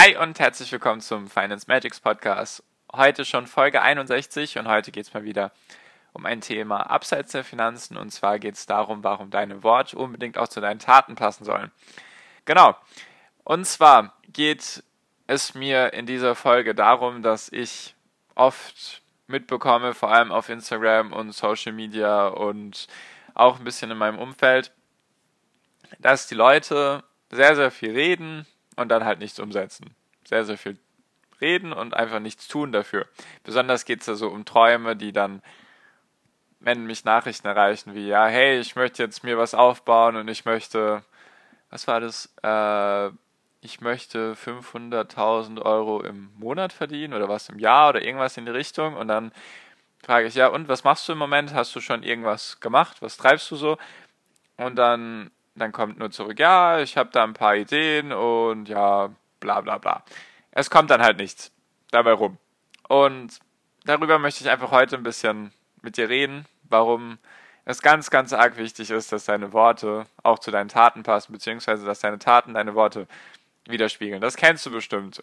Hi und herzlich willkommen zum Finance Magics Podcast. Heute schon Folge 61 und heute geht es mal wieder um ein Thema abseits der Finanzen und zwar geht es darum, warum deine Worte unbedingt auch zu deinen Taten passen sollen. Genau. Und zwar geht es mir in dieser Folge darum, dass ich oft mitbekomme, vor allem auf Instagram und Social Media und auch ein bisschen in meinem Umfeld, dass die Leute sehr, sehr viel reden, und dann halt nichts umsetzen. Sehr, sehr viel reden und einfach nichts tun dafür. Besonders geht es ja so um Träume, die dann, wenn mich Nachrichten erreichen, wie, ja, hey, ich möchte jetzt mir was aufbauen und ich möchte, was war das? Äh, ich möchte 500.000 Euro im Monat verdienen oder was im Jahr oder irgendwas in die Richtung und dann frage ich, ja, und was machst du im Moment? Hast du schon irgendwas gemacht? Was treibst du so? Und dann dann kommt nur zurück, ja, ich habe da ein paar Ideen und ja, bla bla bla. Es kommt dann halt nichts dabei rum. Und darüber möchte ich einfach heute ein bisschen mit dir reden, warum es ganz, ganz arg wichtig ist, dass deine Worte auch zu deinen Taten passen, beziehungsweise dass deine Taten deine Worte widerspiegeln. Das kennst du bestimmt,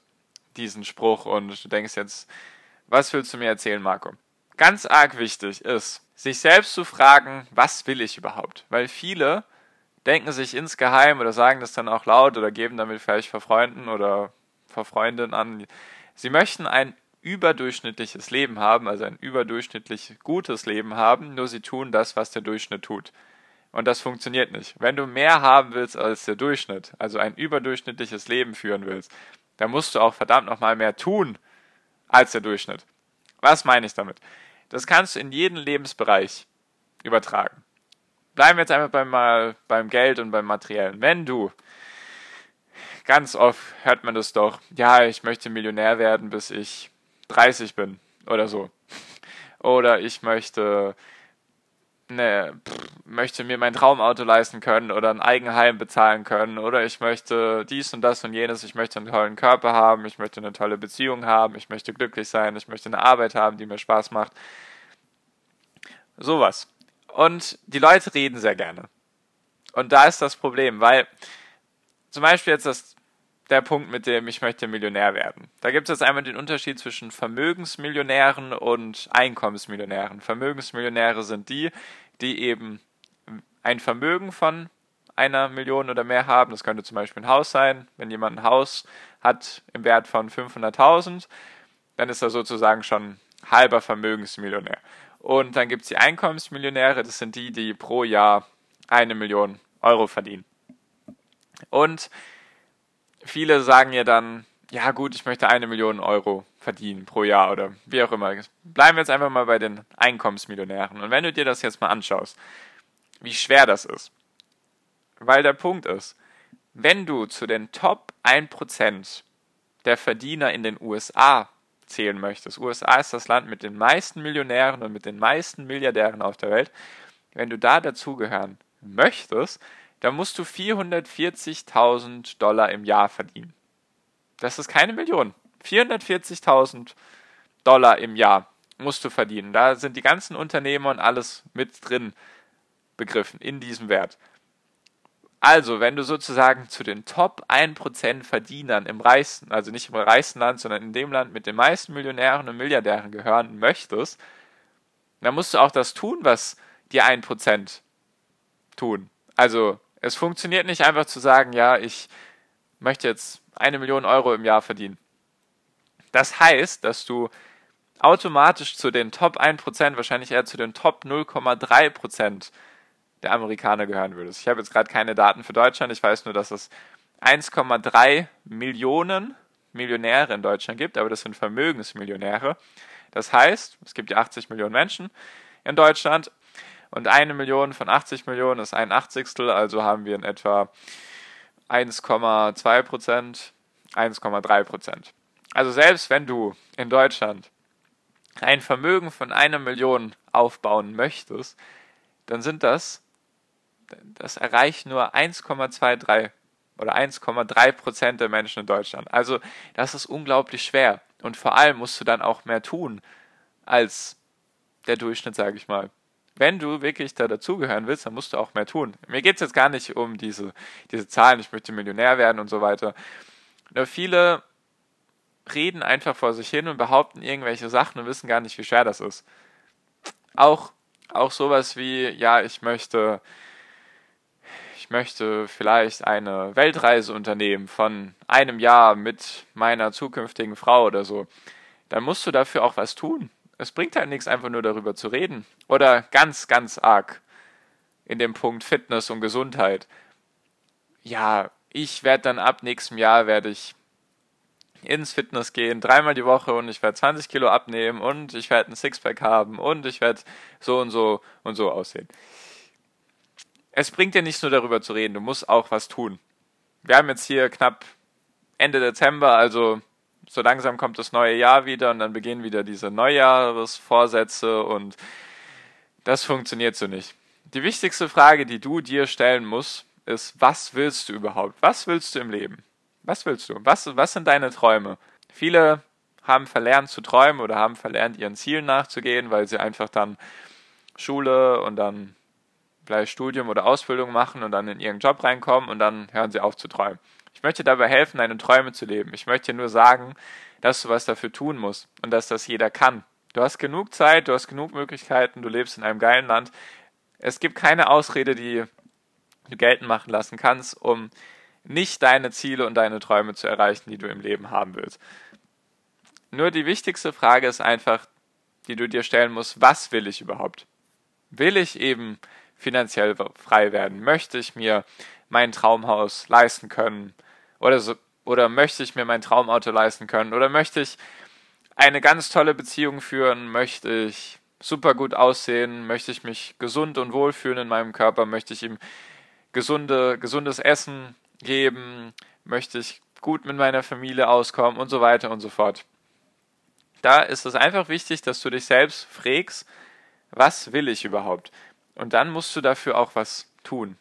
diesen Spruch, und du denkst jetzt, was willst du mir erzählen, Marco? Ganz arg wichtig ist, sich selbst zu fragen, was will ich überhaupt? Weil viele denken sich insgeheim oder sagen das dann auch laut oder geben damit vielleicht vor Freunden oder vor Freundinnen an, sie möchten ein überdurchschnittliches Leben haben, also ein überdurchschnittlich gutes Leben haben, nur sie tun das, was der Durchschnitt tut. Und das funktioniert nicht. Wenn du mehr haben willst als der Durchschnitt, also ein überdurchschnittliches Leben führen willst, dann musst du auch verdammt nochmal mehr tun als der Durchschnitt. Was meine ich damit? Das kannst du in jeden Lebensbereich übertragen bleiben wir jetzt einfach beim, mal beim Geld und beim Materiellen. Wenn du, ganz oft hört man das doch, ja, ich möchte Millionär werden, bis ich 30 bin oder so. Oder ich möchte, ne, pff, möchte mir mein Traumauto leisten können oder ein Eigenheim bezahlen können oder ich möchte dies und das und jenes, ich möchte einen tollen Körper haben, ich möchte eine tolle Beziehung haben, ich möchte glücklich sein, ich möchte eine Arbeit haben, die mir Spaß macht. Sowas. Und die Leute reden sehr gerne. Und da ist das Problem, weil zum Beispiel jetzt das, der Punkt mit dem ich möchte Millionär werden. Da gibt es jetzt einmal den Unterschied zwischen Vermögensmillionären und Einkommensmillionären. Vermögensmillionäre sind die, die eben ein Vermögen von einer Million oder mehr haben. Das könnte zum Beispiel ein Haus sein. Wenn jemand ein Haus hat im Wert von 500.000, dann ist er sozusagen schon halber Vermögensmillionär. Und dann gibt es die Einkommensmillionäre, das sind die, die pro Jahr eine Million Euro verdienen. Und viele sagen ja dann, ja gut, ich möchte eine Million Euro verdienen pro Jahr oder wie auch immer. Bleiben wir jetzt einfach mal bei den Einkommensmillionären. Und wenn du dir das jetzt mal anschaust, wie schwer das ist. Weil der Punkt ist, wenn du zu den Top 1% der Verdiener in den USA zählen möchtest. USA ist das Land mit den meisten Millionären und mit den meisten Milliardären auf der Welt. Wenn du da dazugehören möchtest, dann musst du 440.000 Dollar im Jahr verdienen. Das ist keine Million. 440.000 Dollar im Jahr musst du verdienen. Da sind die ganzen Unternehmer und alles mit drin begriffen in diesem Wert. Also, wenn du sozusagen zu den Top 1% Verdienern im reichsten, also nicht im reichsten Land, sondern in dem Land mit den meisten Millionären und Milliardären gehören möchtest, dann musst du auch das tun, was die 1% tun. Also, es funktioniert nicht einfach zu sagen, ja, ich möchte jetzt eine Million Euro im Jahr verdienen. Das heißt, dass du automatisch zu den Top 1%, wahrscheinlich eher zu den Top 0,3% der Amerikaner gehören würdest. Ich habe jetzt gerade keine Daten für Deutschland. Ich weiß nur, dass es 1,3 Millionen Millionäre in Deutschland gibt, aber das sind Vermögensmillionäre. Das heißt, es gibt ja 80 Millionen Menschen in Deutschland und eine Million von 80 Millionen ist ein Achtzigstel, also haben wir in etwa 1,2 Prozent 1,3 Prozent. Also selbst wenn du in Deutschland ein Vermögen von einer Million aufbauen möchtest, dann sind das, das erreicht nur 1,23 oder 1,3 Prozent der Menschen in Deutschland. Also das ist unglaublich schwer. Und vor allem musst du dann auch mehr tun als der Durchschnitt, sage ich mal. Wenn du wirklich da dazugehören willst, dann musst du auch mehr tun. Mir geht es jetzt gar nicht um diese, diese Zahlen, ich möchte Millionär werden und so weiter. Nur viele reden einfach vor sich hin und behaupten irgendwelche Sachen und wissen gar nicht, wie schwer das ist. Auch, auch sowas wie, ja, ich möchte, ich möchte vielleicht eine Weltreise unternehmen von einem Jahr mit meiner zukünftigen Frau oder so. Dann musst du dafür auch was tun. Es bringt halt nichts, einfach nur darüber zu reden. Oder ganz, ganz arg in dem Punkt Fitness und Gesundheit. Ja, ich werde dann ab nächstem Jahr werde ich ins Fitness gehen, dreimal die Woche und ich werde 20 Kilo abnehmen und ich werde ein Sixpack haben und ich werde so und so und so aussehen. Es bringt dir nicht nur darüber zu reden, du musst auch was tun. Wir haben jetzt hier knapp Ende Dezember, also so langsam kommt das neue Jahr wieder und dann beginnen wieder diese Neujahresvorsätze und das funktioniert so nicht. Die wichtigste Frage, die du dir stellen musst, ist, was willst du überhaupt? Was willst du im Leben? Was willst du? Was, was sind deine Träume? Viele haben verlernt zu träumen oder haben verlernt, ihren Zielen nachzugehen, weil sie einfach dann Schule und dann vielleicht Studium oder Ausbildung machen und dann in ihren Job reinkommen und dann hören sie auf zu träumen. Ich möchte dabei helfen, deine Träume zu leben. Ich möchte nur sagen, dass du was dafür tun musst und dass das jeder kann. Du hast genug Zeit, du hast genug Möglichkeiten, du lebst in einem geilen Land. Es gibt keine Ausrede, die du geltend machen lassen kannst, um nicht deine Ziele und deine Träume zu erreichen, die du im Leben haben willst. Nur die wichtigste Frage ist einfach, die du dir stellen musst, was will ich überhaupt? Will ich eben finanziell frei werden? Möchte ich mir mein Traumhaus leisten können? Oder, so, oder möchte ich mir mein Traumauto leisten können? Oder möchte ich eine ganz tolle Beziehung führen? Möchte ich super gut aussehen? Möchte ich mich gesund und wohl fühlen in meinem Körper? Möchte ich ihm gesunde, gesundes Essen geben, möchte ich gut mit meiner Familie auskommen und so weiter und so fort. Da ist es einfach wichtig, dass du dich selbst fragst, was will ich überhaupt? Und dann musst du dafür auch was tun.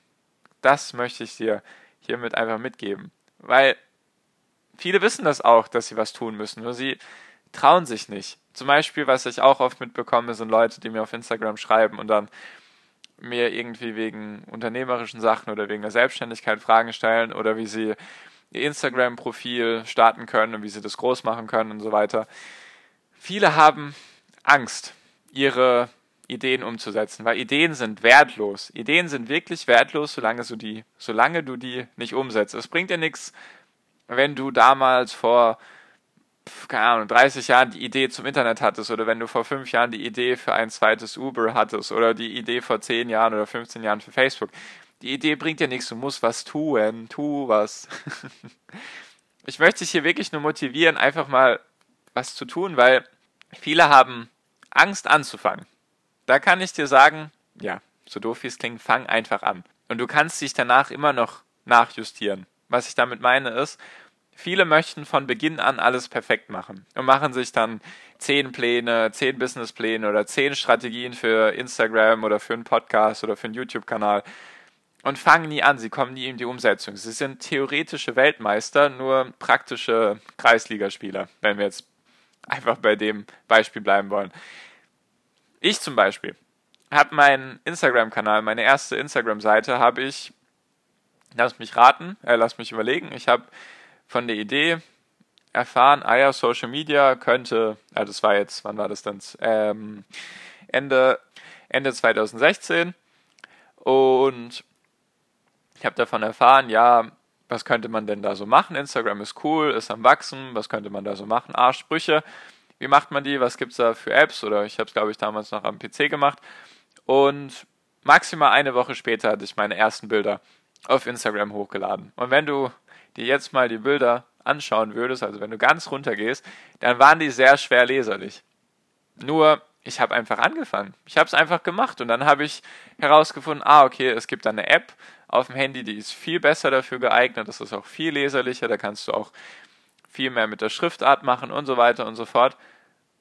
Das möchte ich dir hiermit einfach mitgeben. Weil viele wissen das auch, dass sie was tun müssen, nur sie trauen sich nicht. Zum Beispiel, was ich auch oft mitbekomme, sind Leute, die mir auf Instagram schreiben und dann mir irgendwie wegen unternehmerischen Sachen oder wegen der Selbstständigkeit Fragen stellen oder wie sie ihr Instagram-Profil starten können und wie sie das groß machen können und so weiter. Viele haben Angst, ihre Ideen umzusetzen, weil Ideen sind wertlos. Ideen sind wirklich wertlos, solange du die, solange du die nicht umsetzt. Es bringt dir nichts, wenn du damals vor keine Ahnung, 30 Jahren die Idee zum Internet hattest oder wenn du vor fünf Jahren die Idee für ein zweites Uber hattest oder die Idee vor 10 Jahren oder 15 Jahren für Facebook. Die Idee bringt dir nichts, du musst was tun, tu was. ich möchte dich hier wirklich nur motivieren, einfach mal was zu tun, weil viele haben Angst anzufangen. Da kann ich dir sagen, ja, so doof wie es klingt, fang einfach an. Und du kannst dich danach immer noch nachjustieren. Was ich damit meine ist, Viele möchten von Beginn an alles perfekt machen und machen sich dann zehn Pläne, zehn Businesspläne oder zehn Strategien für Instagram oder für einen Podcast oder für einen YouTube-Kanal und fangen nie an. Sie kommen nie in die Umsetzung. Sie sind theoretische Weltmeister, nur praktische Kreisligaspieler, wenn wir jetzt einfach bei dem Beispiel bleiben wollen. Ich zum Beispiel habe meinen Instagram-Kanal, meine erste Instagram-Seite, habe ich, lass mich raten, äh, lass mich überlegen, ich habe von der Idee erfahren, ah ja, Social Media könnte, also das war jetzt, wann war das dann? Ähm, Ende, Ende 2016 und ich habe davon erfahren, ja, was könnte man denn da so machen? Instagram ist cool, ist am Wachsen, was könnte man da so machen? Ah, Sprüche, wie macht man die? Was gibt es da für Apps? Oder ich habe es, glaube ich, damals noch am PC gemacht. Und maximal eine Woche später hatte ich meine ersten Bilder auf Instagram hochgeladen. Und wenn du dir jetzt mal die Bilder anschauen würdest, also wenn du ganz runter gehst, dann waren die sehr schwer leserlich. Nur, ich habe einfach angefangen. Ich habe es einfach gemacht und dann habe ich herausgefunden, ah, okay, es gibt eine App auf dem Handy, die ist viel besser dafür geeignet, das ist auch viel leserlicher, da kannst du auch viel mehr mit der Schriftart machen und so weiter und so fort.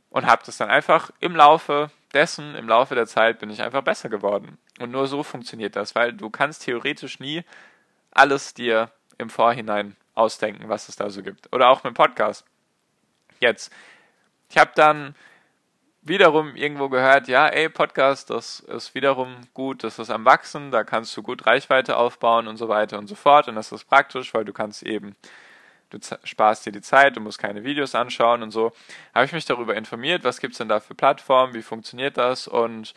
Und habe das dann einfach im Laufe dessen, im Laufe der Zeit, bin ich einfach besser geworden. Und nur so funktioniert das, weil du kannst theoretisch nie alles dir im Vorhinein ausdenken, was es da so gibt. Oder auch mit Podcast. Jetzt. Ich habe dann wiederum irgendwo gehört, ja, ey, Podcast, das ist wiederum gut, das ist am Wachsen, da kannst du gut Reichweite aufbauen und so weiter und so fort. Und das ist praktisch, weil du kannst eben, du sparst dir die Zeit, du musst keine Videos anschauen und so. Habe ich mich darüber informiert, was gibt es denn da für Plattformen, wie funktioniert das und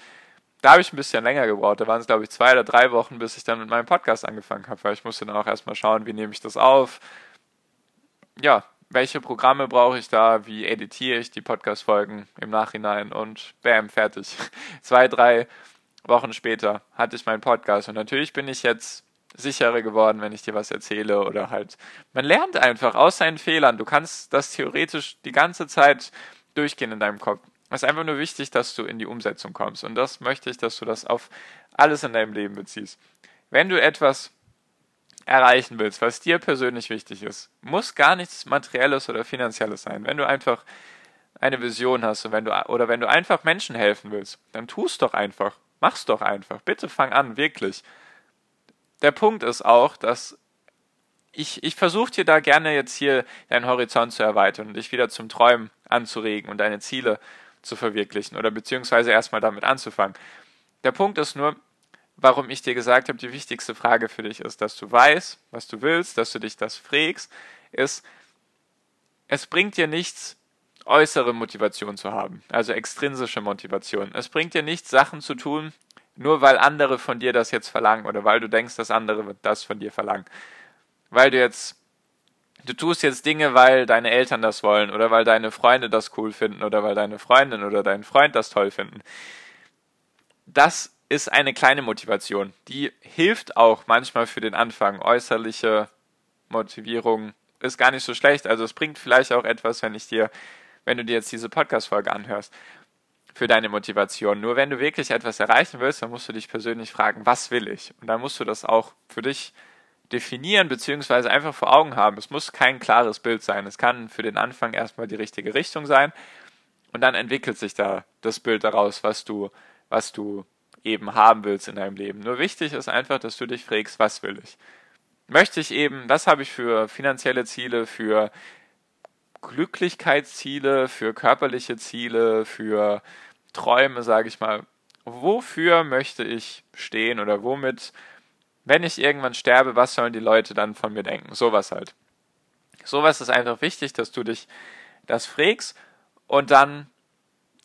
da habe ich ein bisschen länger gebraucht. Da waren es, glaube ich, zwei oder drei Wochen, bis ich dann mit meinem Podcast angefangen habe, weil ich musste dann auch erstmal schauen, wie nehme ich das auf. Ja, welche Programme brauche ich da, wie editiere ich die Podcast-Folgen im Nachhinein und bam, fertig. Zwei, drei Wochen später hatte ich meinen Podcast und natürlich bin ich jetzt sicherer geworden, wenn ich dir was erzähle oder halt, man lernt einfach aus seinen Fehlern. Du kannst das theoretisch die ganze Zeit durchgehen in deinem Kopf. Es ist einfach nur wichtig, dass du in die Umsetzung kommst und das möchte ich, dass du das auf alles in deinem Leben beziehst. Wenn du etwas erreichen willst, was dir persönlich wichtig ist, muss gar nichts Materielles oder Finanzielles sein. Wenn du einfach eine Vision hast und wenn du, oder wenn du einfach Menschen helfen willst, dann tust doch einfach. Mach's doch einfach. Bitte fang an, wirklich. Der Punkt ist auch, dass ich, ich versuche dir da gerne jetzt hier deinen Horizont zu erweitern und dich wieder zum Träumen anzuregen und deine Ziele zu verwirklichen oder beziehungsweise erstmal damit anzufangen. Der Punkt ist nur, warum ich dir gesagt habe, die wichtigste Frage für dich ist, dass du weißt, was du willst, dass du dich das frägst, ist, es bringt dir nichts, äußere Motivation zu haben, also extrinsische Motivation. Es bringt dir nichts, Sachen zu tun, nur weil andere von dir das jetzt verlangen oder weil du denkst, dass andere das von dir verlangen. Weil du jetzt, du tust jetzt Dinge, weil deine Eltern das wollen oder weil deine Freunde das cool finden oder weil deine Freundin oder dein Freund das toll finden. Das ist eine kleine Motivation. Die hilft auch manchmal für den Anfang. Äußerliche Motivierung ist gar nicht so schlecht. Also es bringt vielleicht auch etwas, wenn ich dir, wenn du dir jetzt diese Podcast-Folge anhörst, für deine Motivation. Nur wenn du wirklich etwas erreichen willst, dann musst du dich persönlich fragen, was will ich? Und dann musst du das auch für dich definieren, beziehungsweise einfach vor Augen haben. Es muss kein klares Bild sein. Es kann für den Anfang erstmal die richtige Richtung sein. Und dann entwickelt sich da das Bild daraus, was du, was du eben haben willst in deinem Leben. Nur wichtig ist einfach, dass du dich fragst, was will ich? Möchte ich eben, was habe ich für finanzielle Ziele, für Glücklichkeitsziele, für körperliche Ziele, für Träume, sage ich mal. Wofür möchte ich stehen oder womit, wenn ich irgendwann sterbe, was sollen die Leute dann von mir denken? Sowas halt. Sowas ist einfach wichtig, dass du dich das fragst und dann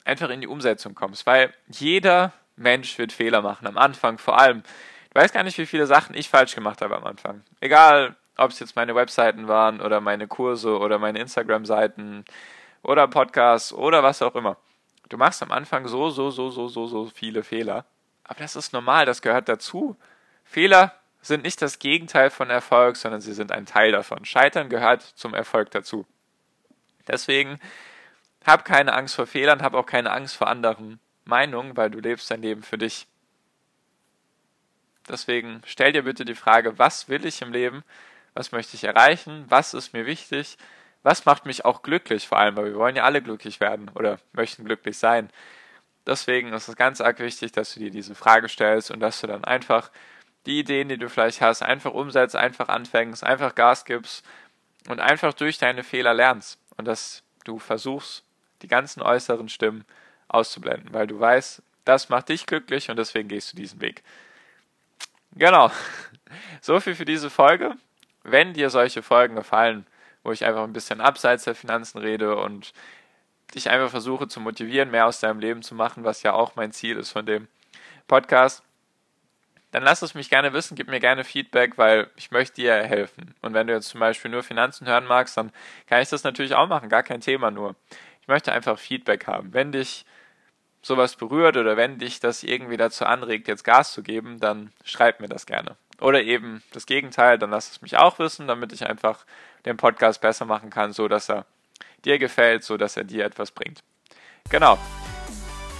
einfach in die Umsetzung kommst, weil jeder Mensch wird Fehler machen. Am Anfang vor allem. Ich weiß gar nicht, wie viele Sachen ich falsch gemacht habe am Anfang. Egal, ob es jetzt meine Webseiten waren oder meine Kurse oder meine Instagram-Seiten oder Podcasts oder was auch immer. Du machst am Anfang so, so, so, so, so, so viele Fehler. Aber das ist normal, das gehört dazu. Fehler sind nicht das Gegenteil von Erfolg, sondern sie sind ein Teil davon. Scheitern gehört zum Erfolg dazu. Deswegen hab keine Angst vor Fehlern, hab auch keine Angst vor anderen Meinung, weil du lebst dein Leben für dich. Deswegen stell dir bitte die Frage, was will ich im Leben? Was möchte ich erreichen? Was ist mir wichtig? Was macht mich auch glücklich vor allem, weil wir wollen ja alle glücklich werden oder möchten glücklich sein. Deswegen ist es ganz arg wichtig, dass du dir diese Frage stellst und dass du dann einfach die Ideen, die du vielleicht hast, einfach umsetzt, einfach anfängst, einfach Gas gibst und einfach durch deine Fehler lernst und dass du versuchst, die ganzen äußeren Stimmen auszublenden, weil du weißt, das macht dich glücklich und deswegen gehst du diesen Weg. Genau. So viel für diese Folge. Wenn dir solche Folgen gefallen, wo ich einfach ein bisschen abseits der Finanzen rede und dich einfach versuche zu motivieren, mehr aus deinem Leben zu machen, was ja auch mein Ziel ist von dem Podcast, dann lass es mich gerne wissen, gib mir gerne Feedback, weil ich möchte dir helfen. Und wenn du jetzt zum Beispiel nur Finanzen hören magst, dann kann ich das natürlich auch machen, gar kein Thema nur. Ich möchte einfach Feedback haben. Wenn dich sowas berührt oder wenn dich das irgendwie dazu anregt, jetzt Gas zu geben, dann schreib mir das gerne. Oder eben das Gegenteil, dann lass es mich auch wissen, damit ich einfach den Podcast besser machen kann, so dass er dir gefällt, so dass er dir etwas bringt. Genau.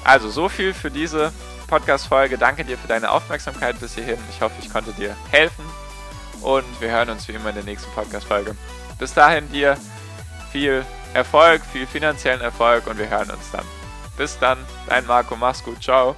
Also so viel für diese Podcast-Folge. Danke dir für deine Aufmerksamkeit bis hierhin. Ich hoffe, ich konnte dir helfen und wir hören uns wie immer in der nächsten Podcast-Folge. Bis dahin dir viel Erfolg, viel finanziellen Erfolg und wir hören uns dann. Bis dann, dein Marco, mach's gut, ciao.